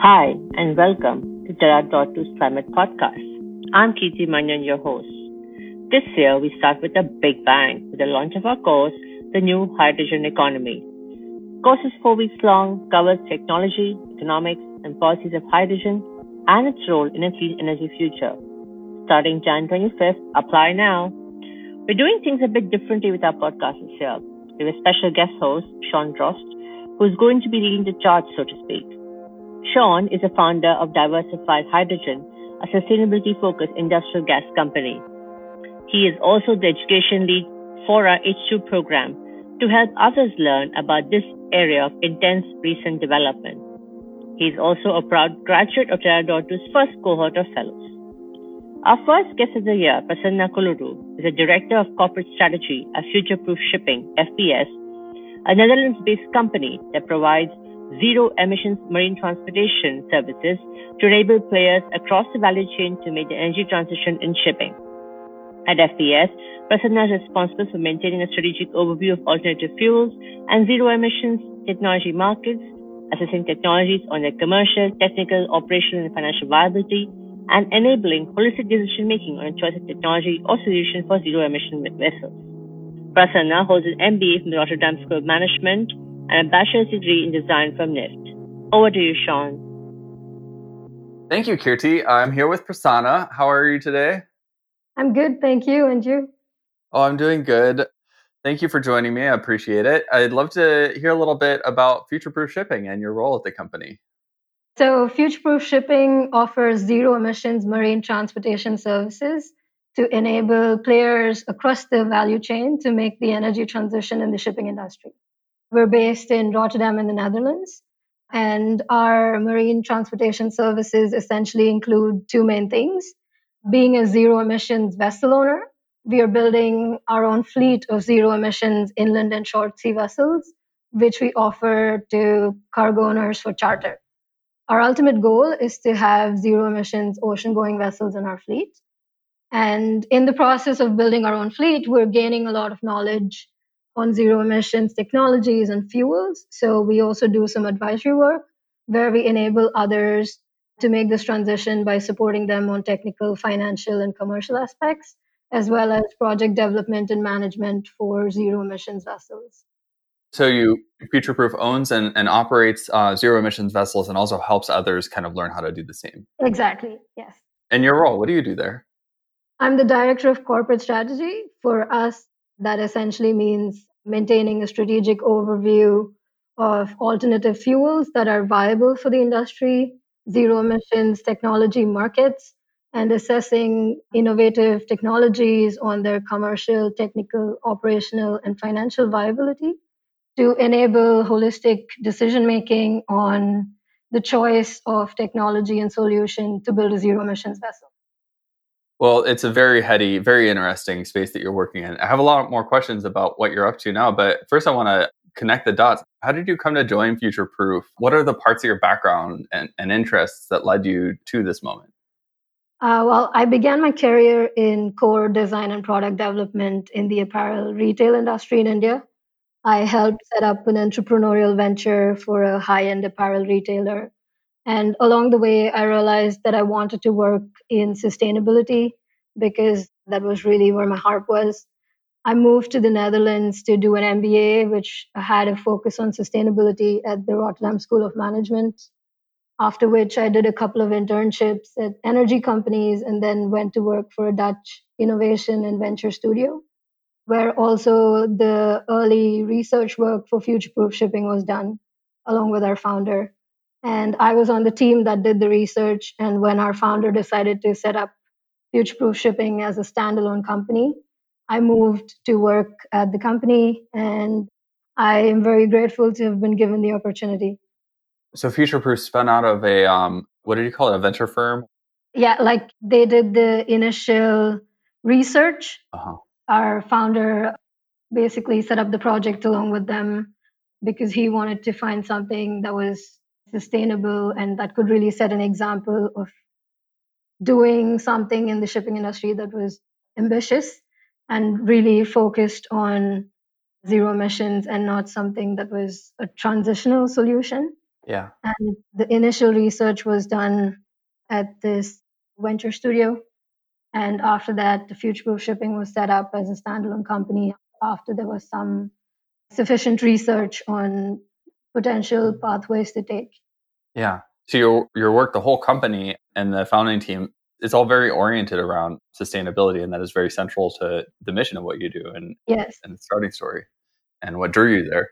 Hi, and welcome to Terra.do's Climate Podcast. I'm Kirti Manyan, your host. This year, we start with a big bang with the launch of our course, The New Hydrogen Economy. The course is four weeks long, covers technology, economics, and policies of hydrogen and its role in a clean energy future. Starting Jan 25th, apply now. We're doing things a bit differently with our podcast this year. We have a special guest host, Sean Drost, who's going to be leading the charge, so to speak. Sean is a founder of Diversified Hydrogen, a sustainability focused industrial gas company. He is also the education lead for our H2 program to help others learn about this area of intense recent development. He is also a proud graduate of Terra.do's first cohort of fellows. Our first guest of the year, Prasanna Koluru, is a director of corporate strategy at Future Proof Shipping, FPS, a Netherlands based company that provides zero emissions marine transportation services to enable players across the value chain to make the energy transition in shipping. At FPS, Prasanna is responsible for maintaining a strategic overview of alternative fuels and zero emissions technology markets, assessing technologies on their commercial, technical, operational, and financial viability, and enabling holistic decision making on a choice of technology or solution for zero emission vessels. Prasanna holds an MBA from the Rotterdam School of Management and a bachelor's degree in design from NIFT. Over to you, Sean. Thank you, Kirti. I'm here with Prasanna. How are you today? I'm good, thank you. And you? Oh, I'm doing good. Thank you for joining me. I appreciate it. I'd love to hear a little bit about Future Proof Shipping and your role at the company. So, Future Proof Shipping offers zero emissions marine transportation services to enable players across the value chain to make the energy transition in the shipping industry. We're based in Rotterdam in the Netherlands, and our marine transportation services essentially include two main things. Being a zero emissions vessel owner, we are building our own fleet of zero emissions inland and short sea vessels, which we offer to cargo owners for charter. Our ultimate goal is to have zero emissions ocean going vessels in our fleet. And in the process of building our own fleet, we're gaining a lot of knowledge on zero emissions technologies and fuels. So we also do some advisory work where we enable others to make this transition by supporting them on technical, financial, and commercial aspects, as well as project development and management for zero emissions vessels. So you Future Proof owns and, and operates uh, zero emissions vessels and also helps others kind of learn how to do the same. Exactly, yes. And your role, what do you do there? I'm the director of corporate strategy. For us, that essentially means maintaining a strategic overview of alternative fuels that are viable for the industry, zero emissions technology markets, and assessing innovative technologies on their commercial, technical, operational, and financial viability to enable holistic decision making on the choice of technology and solution to build a zero emissions vessel. Well, it's a very heady, very interesting space that you're working in. I have a lot more questions about what you're up to now, but first I want to connect the dots. How did you come to join Future Proof? What are the parts of your background and, and interests that led you to this moment? Uh, well, I began my career in core design and product development in the apparel retail industry in India. I helped set up an entrepreneurial venture for a high end apparel retailer and along the way, I realized that I wanted to work in sustainability because that was really where my heart was. I moved to the Netherlands to do an MBA, which had a focus on sustainability at the Rotterdam School of Management. After which, I did a couple of internships at energy companies and then went to work for a Dutch innovation and venture studio, where also the early research work for future proof shipping was done, along with our founder. And I was on the team that did the research. And when our founder decided to set up Future Proof Shipping as a standalone company, I moved to work at the company. And I am very grateful to have been given the opportunity. So Future Proof spun out of a, um, what did you call it, a venture firm? Yeah, like they did the initial research. Uh-huh. Our founder basically set up the project along with them because he wanted to find something that was sustainable and that could really set an example of doing something in the shipping industry that was ambitious and really focused on zero emissions and not something that was a transitional solution. Yeah. And the initial research was done at this venture studio. And after that, the Future Proof Shipping was set up as a standalone company after there was some sufficient research on potential pathways to take. Yeah. So your your work, the whole company and the founding team, it's all very oriented around sustainability, and that is very central to the mission of what you do and yes, and the starting story, and what drew you there.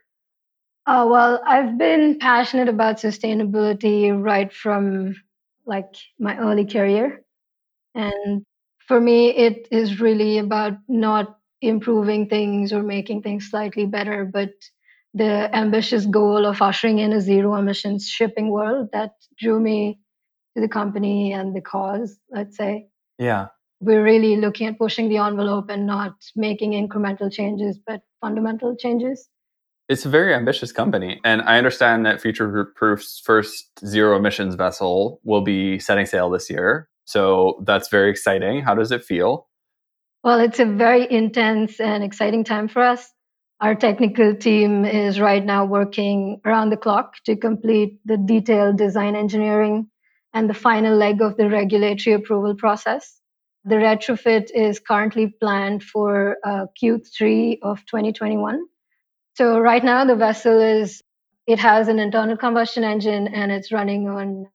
Uh, well, I've been passionate about sustainability right from like my early career, and for me, it is really about not improving things or making things slightly better, but the ambitious goal of ushering in a zero emissions shipping world that drew me to the company and the cause, let's say. Yeah. We're really looking at pushing the envelope and not making incremental changes, but fundamental changes. It's a very ambitious company. And I understand that Future Proof's first zero emissions vessel will be setting sail this year. So that's very exciting. How does it feel? Well, it's a very intense and exciting time for us. Our technical team is right now working around the clock to complete the detailed design engineering and the final leg of the regulatory approval process. The retrofit is currently planned for uh, Q3 of 2021. So right now the vessel is it has an internal combustion engine and it's running on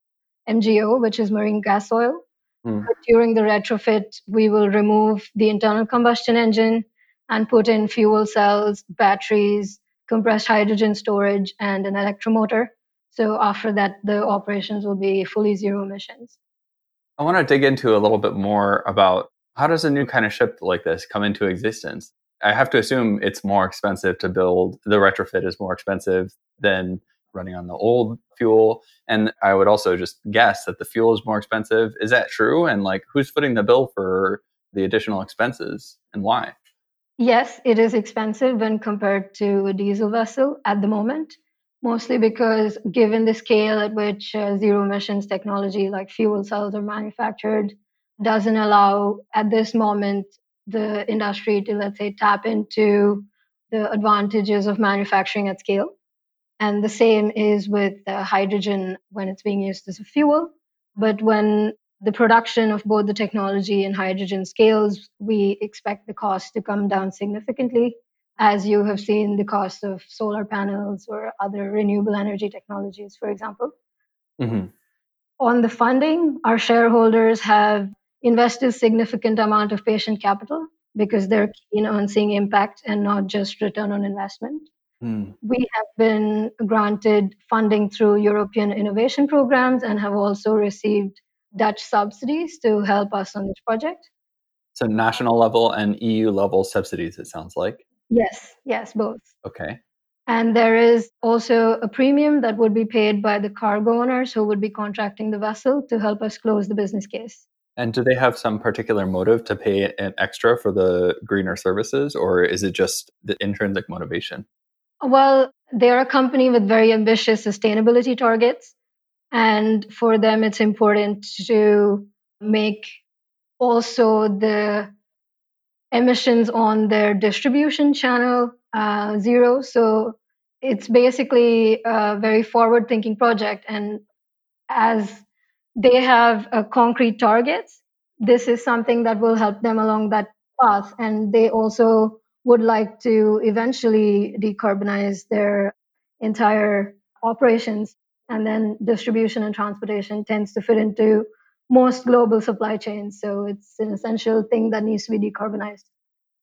MGO, which is marine gas oil. Mm. But during the retrofit, we will remove the internal combustion engine and put in fuel cells, batteries, compressed hydrogen storage, and an electromotor. So after that, the operations will be fully zero emissions. I want to dig into a little bit more about how does a new kind of ship like this come into existence? I have to assume it's more expensive to build. The retrofit is more expensive than running on the old fuel. And I would also just guess that the fuel is more expensive. Is that true? And like, who's footing the bill for the additional expenses and why? Yes, it is expensive when compared to a diesel vessel at the moment, mostly because given the scale at which uh, zero emissions technology like fuel cells are manufactured, doesn't allow at this moment the industry to, let's say, tap into the advantages of manufacturing at scale. And the same is with uh, hydrogen when it's being used as a fuel. But when the production of both the technology and hydrogen scales, we expect the cost to come down significantly, as you have seen the cost of solar panels or other renewable energy technologies, for example. Mm-hmm. On the funding, our shareholders have invested significant amount of patient capital because they're keen on seeing impact and not just return on investment. Mm. We have been granted funding through European innovation programs and have also received Dutch subsidies to help us on this project. So, national level and EU level subsidies, it sounds like. Yes, yes, both. Okay. And there is also a premium that would be paid by the cargo owners who would be contracting the vessel to help us close the business case. And do they have some particular motive to pay an extra for the greener services, or is it just the intrinsic motivation? Well, they're a company with very ambitious sustainability targets. And for them, it's important to make also the emissions on their distribution channel uh, zero. So it's basically a very forward thinking project. And as they have concrete targets, this is something that will help them along that path. And they also would like to eventually decarbonize their entire operations and then distribution and transportation tends to fit into most global supply chains. So it's an essential thing that needs to be decarbonized.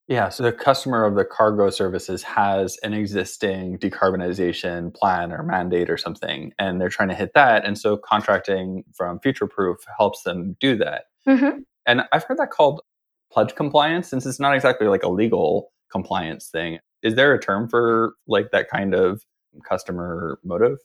Yeah, so the customer of the cargo services has an existing decarbonization plan or mandate or something, and they're trying to hit that. And so contracting from Future Proof helps them do that. Mm-hmm. And I've heard that called pledge compliance, since it's not exactly like a legal compliance thing. Is there a term for like that kind of customer motive?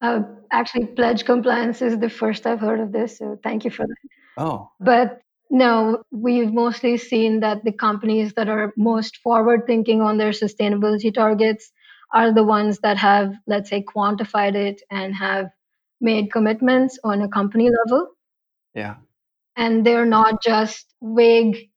Uh, actually, pledge compliance is the first I've heard of this, so thank you for that. Oh. But no, we've mostly seen that the companies that are most forward thinking on their sustainability targets are the ones that have, let's say, quantified it and have made commitments on a company level. Yeah. And they're not just vague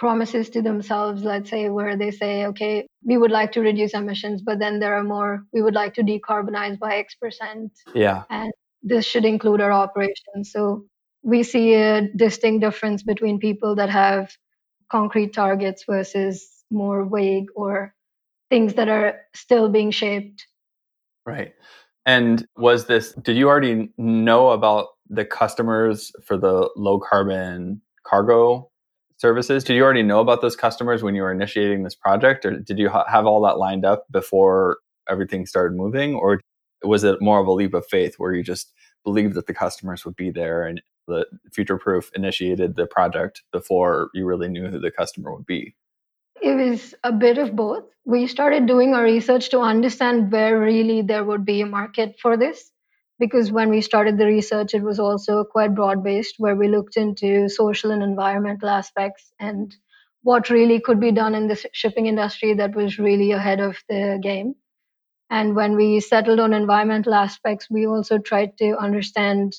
promises to themselves, let's say, where they say, okay, we would like to reduce emissions, but then there are more, we would like to decarbonize by X percent. Yeah. And this should include our operations. So we see a distinct difference between people that have concrete targets versus more vague or things that are still being shaped. Right. And was this, did you already know about the customers for the low carbon cargo services? Did you already know about those customers when you were initiating this project, or did you ha- have all that lined up before everything started moving? Or was it more of a leap of faith where you just believed that the customers would be there and the future proof initiated the project before you really knew who the customer would be? It was a bit of both. We started doing our research to understand where really there would be a market for this. Because when we started the research, it was also quite broad based, where we looked into social and environmental aspects and what really could be done in the shipping industry that was really ahead of the game. And when we settled on environmental aspects, we also tried to understand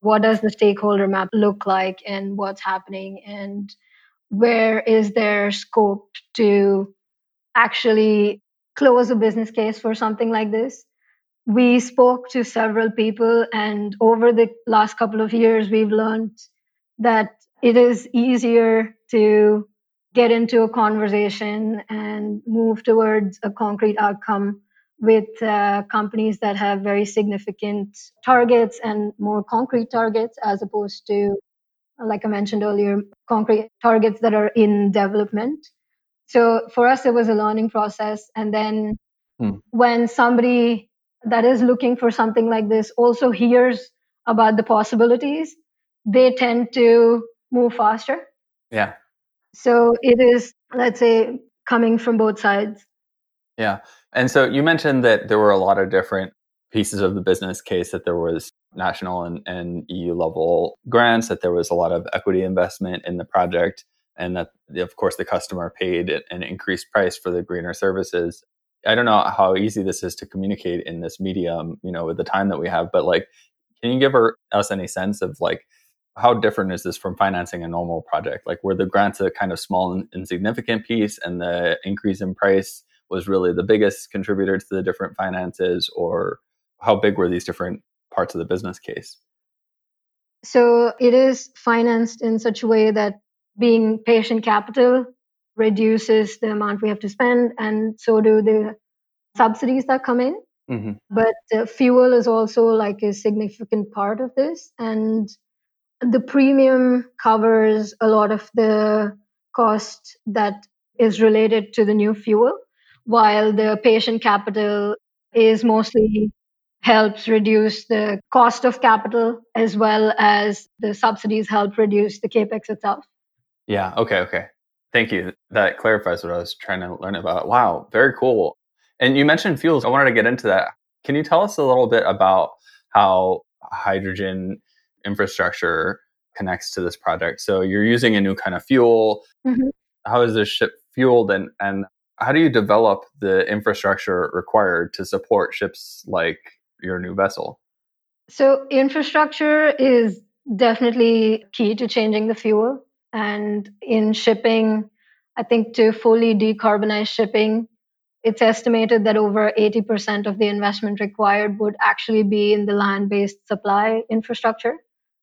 what does the stakeholder map look like and what's happening and where is there scope to actually close a business case for something like this we spoke to several people and over the last couple of years we've learned that it is easier to get into a conversation and move towards a concrete outcome with uh, companies that have very significant targets and more concrete targets as opposed to like I mentioned earlier, concrete targets that are in development. So for us, it was a learning process. And then hmm. when somebody that is looking for something like this also hears about the possibilities, they tend to move faster. Yeah. So it is, let's say, coming from both sides. Yeah. And so you mentioned that there were a lot of different pieces of the business case that there was national and, and EU level grants, that there was a lot of equity investment in the project, and that, of course, the customer paid an increased price for the greener services. I don't know how easy this is to communicate in this medium, you know, with the time that we have, but like, can you give er, us any sense of like, how different is this from financing a normal project? Like, were the grants a kind of small and insignificant piece, and the increase in price was really the biggest contributor to the different finances, or how big were these different parts of the business case? So it is financed in such a way that being patient capital reduces the amount we have to spend, and so do the subsidies that come in. Mm-hmm. But uh, fuel is also like a significant part of this, and the premium covers a lot of the cost that is related to the new fuel, while the patient capital is mostly helps reduce the cost of capital as well as the subsidies help reduce the capex itself. Yeah, okay, okay. Thank you. That clarifies what I was trying to learn about. Wow, very cool. And you mentioned fuels. I wanted to get into that. Can you tell us a little bit about how hydrogen infrastructure connects to this project? So you're using a new kind of fuel. Mm-hmm. How is this ship fueled and, and how do you develop the infrastructure required to support ships like your new vessel? So, infrastructure is definitely key to changing the fuel. And in shipping, I think to fully decarbonize shipping, it's estimated that over 80% of the investment required would actually be in the land based supply infrastructure.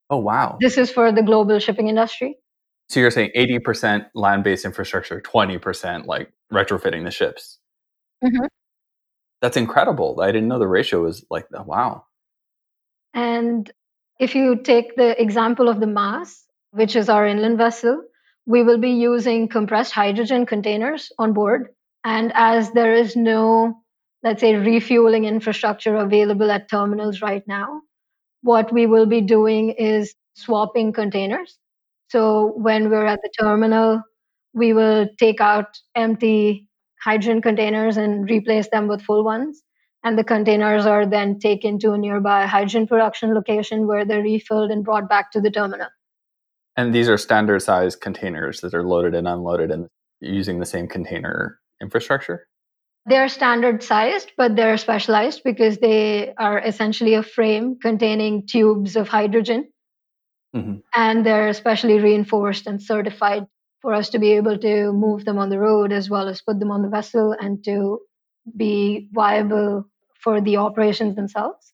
Oh, wow. This is for the global shipping industry. So you're saying 80% land based infrastructure, 20% like retrofitting the ships? Mm-hmm. That's incredible. I didn't know the ratio was like that. Wow. And if you take the example of the Maas, which is our inland vessel, we will be using compressed hydrogen containers on board. And as there is no, let's say, refueling infrastructure available at terminals right now, what we will be doing is swapping containers. So when we're at the terminal, we will take out empty hydrogen containers and replace them with full ones. And the containers are then taken to a nearby hydrogen production location where they're refilled and brought back to the terminal. And these are standard size containers that are loaded and unloaded and using the same container infrastructure? They're standard sized, but they're specialized because they are essentially a frame containing tubes of hydrogen. Mm-hmm. And they're specially reinforced and certified for us to be able to move them on the road as well as put them on the vessel and to be viable for the operations themselves.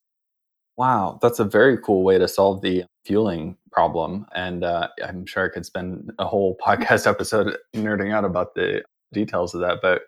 Wow, that's a very cool way to solve the fueling problem. And uh, I'm sure I could spend a whole podcast episode nerding out about the details of that. But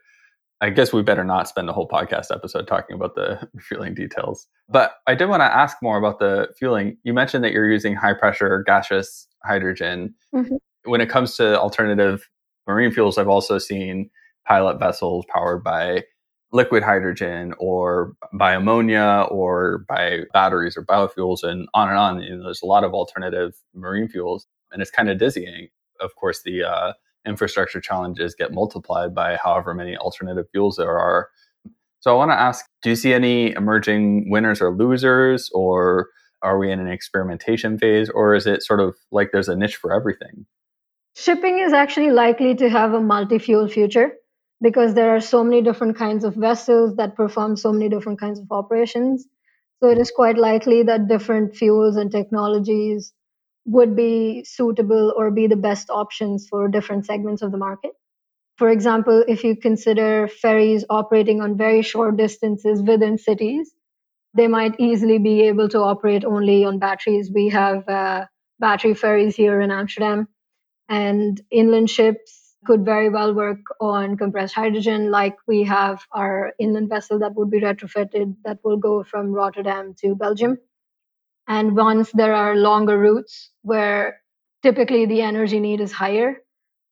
I guess we better not spend a whole podcast episode talking about the fueling details. But I did want to ask more about the fueling. You mentioned that you're using high pressure gaseous hydrogen. Mm-hmm. When it comes to alternative marine fuels, I've also seen pilot vessels powered by liquid hydrogen or by ammonia or by batteries or biofuels and on and on. You know, there's a lot of alternative marine fuels and it's kind of dizzying. Of course, the uh, infrastructure challenges get multiplied by however many alternative fuels there are. So I want to ask, do you see any emerging winners or losers or are we in an experimentation phase or is it sort of like there's a niche for everything? Shipping is actually likely to have a multi-fuel future because there are so many different kinds of vessels that perform so many different kinds of operations. So it is quite likely that different fuels and technologies would be suitable or be the best options for different segments of the market. For example, if you consider ferries operating on very short distances within cities, they might easily be able to operate only on batteries. We have uh, battery ferries here in Amsterdam, and inland ships could very well work on compressed hydrogen, like we have our inland vessel that would be retrofitted that will go from Rotterdam to Belgium. And once there are longer routes where typically the energy need is higher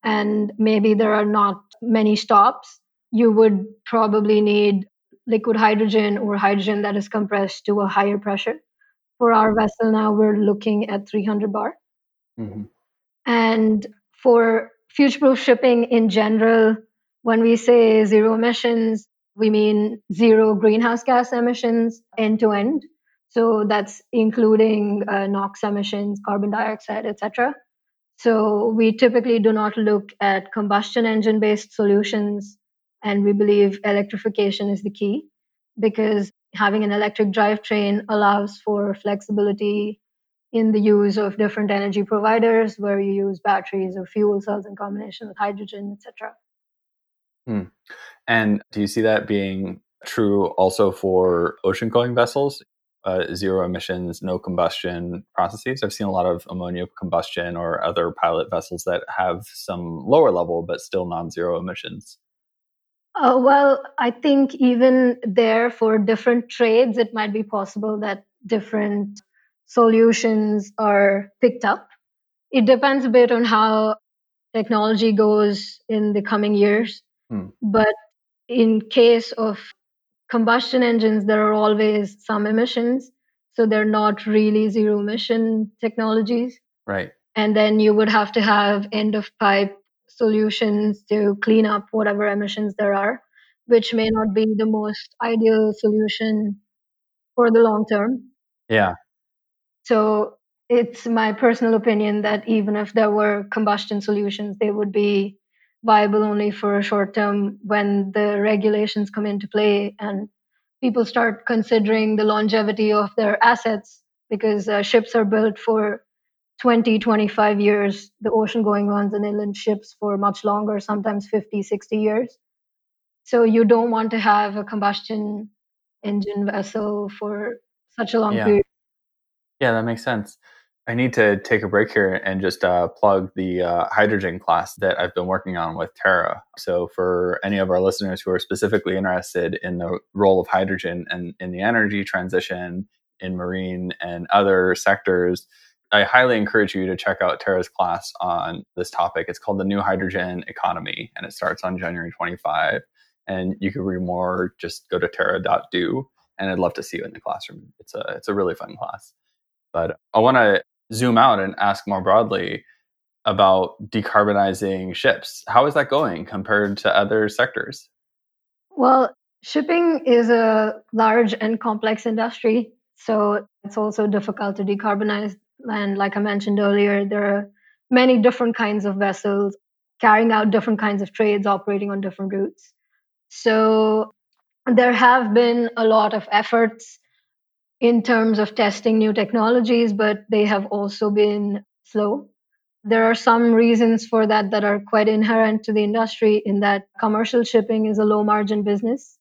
and maybe there are not many stops, you would probably need liquid hydrogen or hydrogen that is compressed to a higher pressure. For our vessel now, we're looking at 300 bar. Mm-hmm. And for future proof shipping in general, when we say zero emissions, we mean zero greenhouse gas emissions end to end. So that's including uh, NOx emissions, carbon dioxide, etc. So we typically do not look at combustion engine based solutions, and we believe electrification is the key because having an electric drivetrain allows for flexibility in the use of different energy providers where you use batteries or fuel cells in combination with hydrogen, etc. Hmm. And do you see that being true also for ocean going vessels? Uh, zero emissions, no combustion processes. I've seen a lot of ammonia combustion or other pilot vessels that have some lower level but still non zero emissions. Uh, well, I think even there for different trades, it might be possible that different solutions are picked up. It depends a bit on how technology goes in the coming years. Hmm. But in case of combustion engines, there are always some emissions. So they're not really zero emission technologies. Right. And then you would have to have end of pipe solutions to clean up whatever emissions there are, which may not be the most ideal solution for the long term. Yeah. So it's my personal opinion that even if there were combustion solutions, they would be viable only for a short term when the regulations come into play and people start considering the longevity of their assets because uh, ships are built for 20, 25 years, the ocean going ones and inland ships for much longer, sometimes 50, 60 years. So you don't want to have a combustion engine vessel for such a long yeah. period yeah, that makes sense. I need to take a break here and just uh, plug the uh, hydrogen class that I've been working on with Terra. So, for any of our listeners who are specifically interested in the role of hydrogen and in the energy transition in marine and other sectors, I highly encourage you to check out Terra's class on this topic. It's called The New Hydrogen Economy, and it starts on January 25. And you can read more, just go to terra.do. And I'd love to see you in the classroom. It's a, it's a really fun class. But I want to zoom out and ask more broadly about decarbonizing ships. How is that going compared to other sectors? Well, shipping is a large and complex industry, so it's also difficult to decarbonize. And like I mentioned earlier, there are many different kinds of vessels carrying out different kinds of trades, operating on different routes. So there have been a lot of efforts in terms of testing new technologies, but they have also been slow. There are some reasons for that that are quite inherent to the industry in that commercial shipping is a low margin business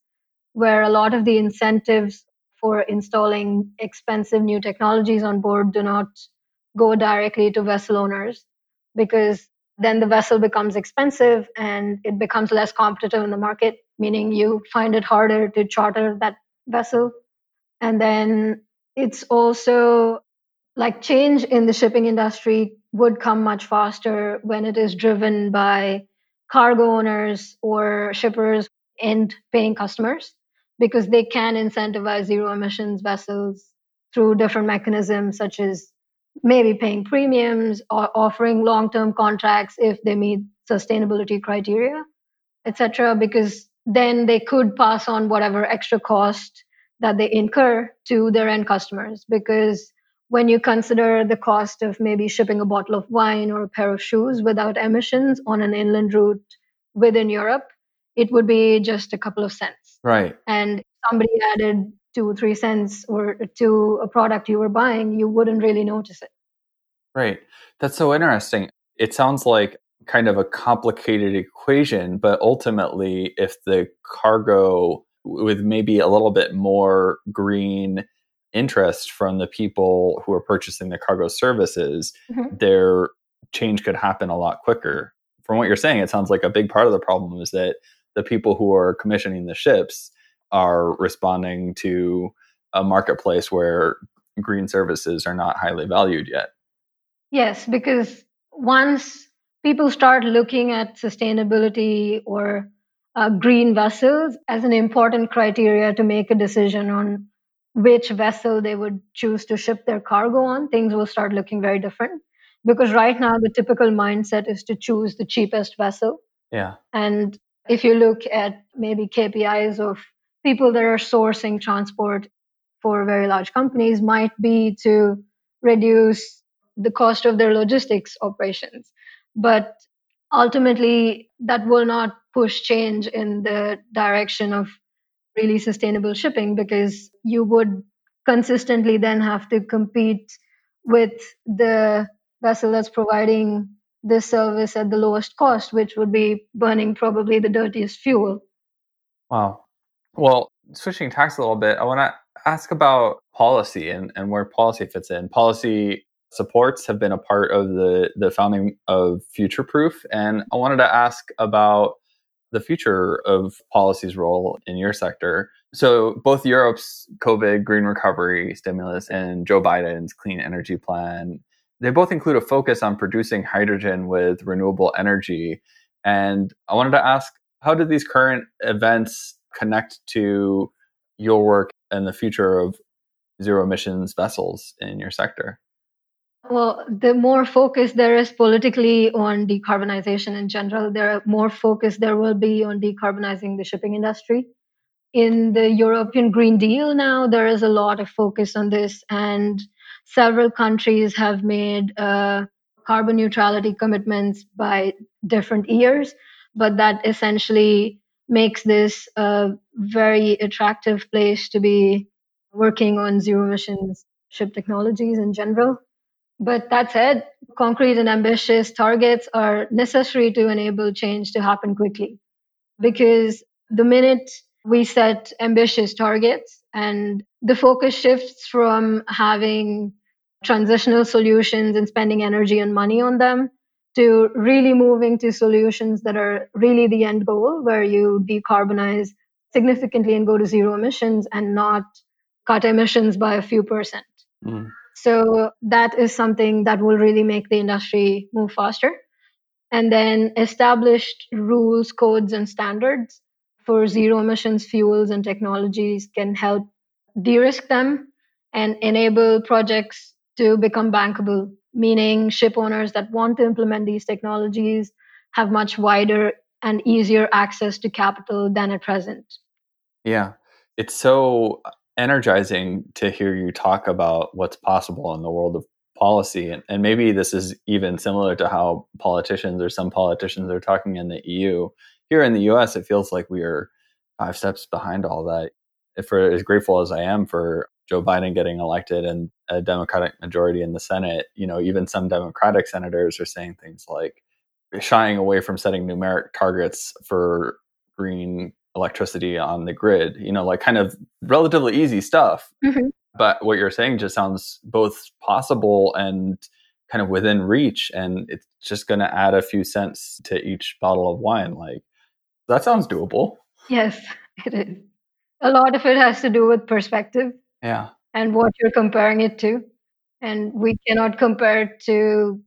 where a lot of the incentives for installing expensive new technologies on board do not go directly to vessel owners because then the vessel becomes expensive and it becomes less competitive in the market, meaning you find it harder to charter that vessel. And then it's also like change in the shipping industry would come much faster when it is driven by cargo owners or shippers and paying customers because they can incentivize zero emissions vessels through different mechanisms such as maybe paying premiums or offering long-term contracts if they meet sustainability criteria, etc. Because then they could pass on whatever extra cost that they incur to their end customers. Because when you consider the cost of maybe shipping a bottle of wine or a pair of shoes without emissions on an inland route within Europe, it would be just a couple of cents. Right. And somebody added two or three cents or to a product you were buying, you wouldn't really notice it. Right. That's so interesting. It sounds like kind of a complicated equation, but ultimately, if the cargo with maybe a little bit more green interest from the people who are purchasing the cargo services, mm-hmm. their change could happen a lot quicker. From what you're saying, it sounds like a big part of the problem is that the people who are commissioning the ships are responding to a marketplace where green services are not highly valued yet. Yes, because once people start looking at sustainability or uh, green vessels as an important criteria to make a decision on which vessel they would choose to ship their cargo on, things will start looking very different. Because right now, the typical mindset is to choose the cheapest vessel. Yeah. And if you look at maybe KPIs of people that are sourcing transport for very large companies, might be to reduce the cost of their logistics operations. But ultimately, that will not push change in the direction of really sustainable shipping because you would consistently then have to compete with the vessel that's providing this service at the lowest cost, which would be burning probably the dirtiest fuel. Wow. Well, switching tacks a little bit, I want to ask about policy and, and where policy fits in. Policy supports have been a part of the the founding of Future Proof, and I wanted to ask about the future of policy's role in your sector. So both Europe's COVID green recovery stimulus and Joe Biden's clean energy plan, they both include a focus on producing hydrogen with renewable energy. And I wanted to ask, how do these current events connect to your work and the future of zero emissions vessels in your sector? Well, the more focus there is politically on decarbonization in general, the more focus there will be on decarbonizing the shipping industry. In the European Green Deal now, there is a lot of focus on this, and several countries have made uh, carbon neutrality commitments by different years, but that essentially makes this a very attractive place to be working on zero emissions ship technologies in general. But that said, concrete and ambitious targets are necessary to enable change to happen quickly. Because the minute we set ambitious targets and the focus shifts from having transitional solutions and spending energy and money on them to really moving to solutions that are really the end goal, where you decarbonize significantly and go to zero emissions and not cut emissions by a few percent. Mm. So that is something that will really make the industry move faster. And then established rules, codes, and standards for zero emissions fuels and technologies can help de risk them and enable projects to become bankable, meaning ship owners that want to implement these technologies have much wider and easier access to capital than at present. Yeah. It's so energizing to hear you talk about what's possible in the world of policy. And, and maybe this is even similar to how politicians or some politicians are talking in the EU. Here in the US, it feels like we are five steps behind all that. If for as grateful as I am for Joe Biden getting elected and a Democratic majority in the Senate, you know, even some Democratic senators are saying things like shying away from setting numeric targets for green electricity on the grid, you know, like kind of relatively easy stuff. Mm-hmm. But what you're saying just sounds both possible and kind of within reach. And it's just going to add a few cents to each bottle of wine. Like, that sounds doable. Yes, it is. A lot of it has to do with perspective. Yeah. And what you're comparing it to. And we cannot compare it to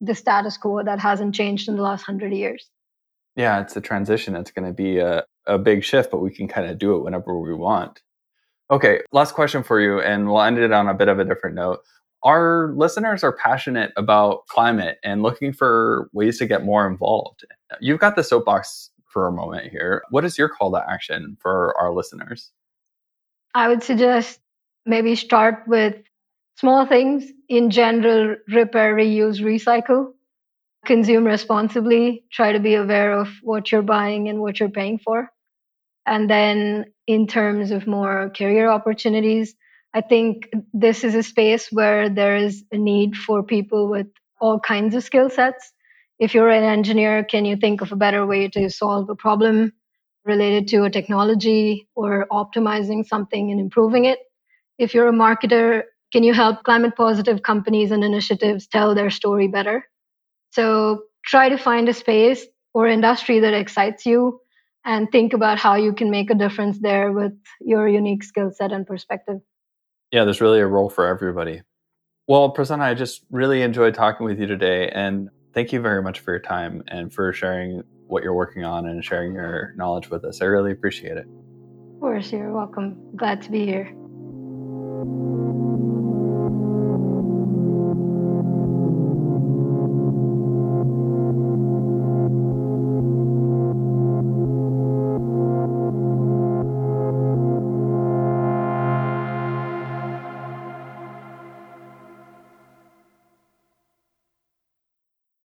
the status quo that hasn't changed in the last hundred years. Yeah, it's a transition. It's going to be a, a big shift, but we can kind of do it whenever we want. Okay, last question for you, and we'll end it on a bit of a different note. Our listeners are passionate about climate and looking for ways to get more involved. You've got the soapbox for a moment here. What is your call to action for our listeners? I would suggest maybe start with small things in general repair, reuse, recycle. Consume responsibly, try to be aware of what you're buying and what you're paying for. And then, in terms of more career opportunities, I think this is a space where there is a need for people with all kinds of skill sets. If you're an engineer, can you think of a better way to solve a problem related to a technology or optimizing something and improving it? If you're a marketer, can you help climate positive companies and initiatives tell their story better? So try to find a space or industry that excites you and think about how you can make a difference there with your unique skill set and perspective. Yeah, there's really a role for everybody. Well, Prasanna, I just really enjoyed talking with you today. And thank you very much for your time and for sharing what you're working on and sharing your knowledge with us. I really appreciate it. Of course, you're welcome. Glad to be here.